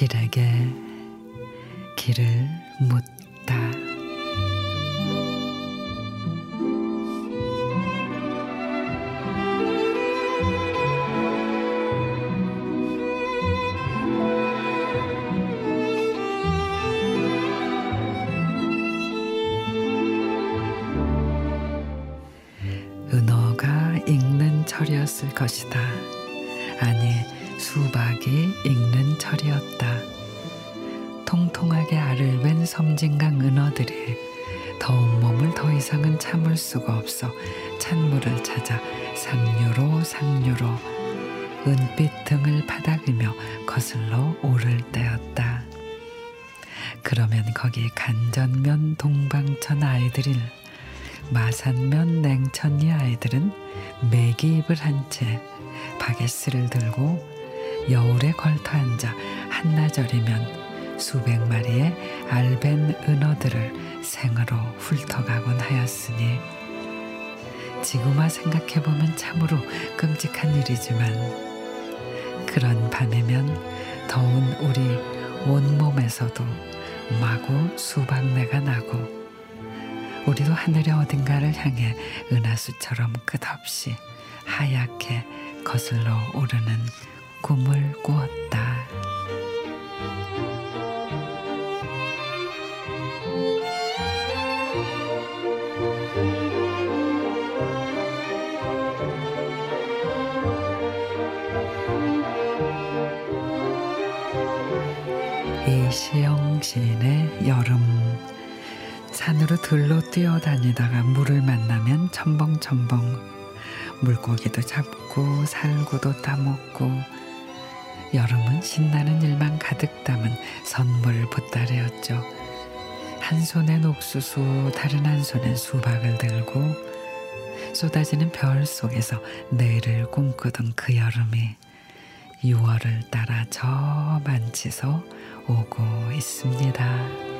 길에게 길을 묻다. 철이었을 것이다. 아니, 수박이 읽는 철이었다. 통통하게 알을 웬 섬진강 은어들이 더운 몸을 더 이상은 참을 수가 없어 찬물을 찾아 상류로 상류로 은빛 등을 파닥이며 거슬러 오를 때였다. 그러면 거기 간전면 동방천 아이들일 마산면 냉천리 아이들은 매기입을 한 채 바게스를 들고 여울에 걸터 앉아 한나절이면 수백 마리의 알벤 은어들을 생으로 훑어가곤 하였으니 지금와 생각해보면 참으로 끔찍한 일이지만 그런 밤이면 더운 우리 온몸에서도 마구 수박내가 나고 우리도 하늘의 어딘가를 향해 은하수처럼 끝없이 하얗게 거슬러 오르는 꿈을 꾸었다. 이시영 시인의 여름 산으로 들로 뛰어다니다가 물을 만나면 첨벙첨벙 물고기도 잡고 살구도 따먹고 여름은 신나는 일만 가득 담은 선물 보따리였죠. 한 손엔 옥수수 다른 한 손엔 수박을 들고 쏟아지는 별 속에서 내일을 꿈꾸던 그 여름이 6월을 따라 저 만치서 오고 있습니다.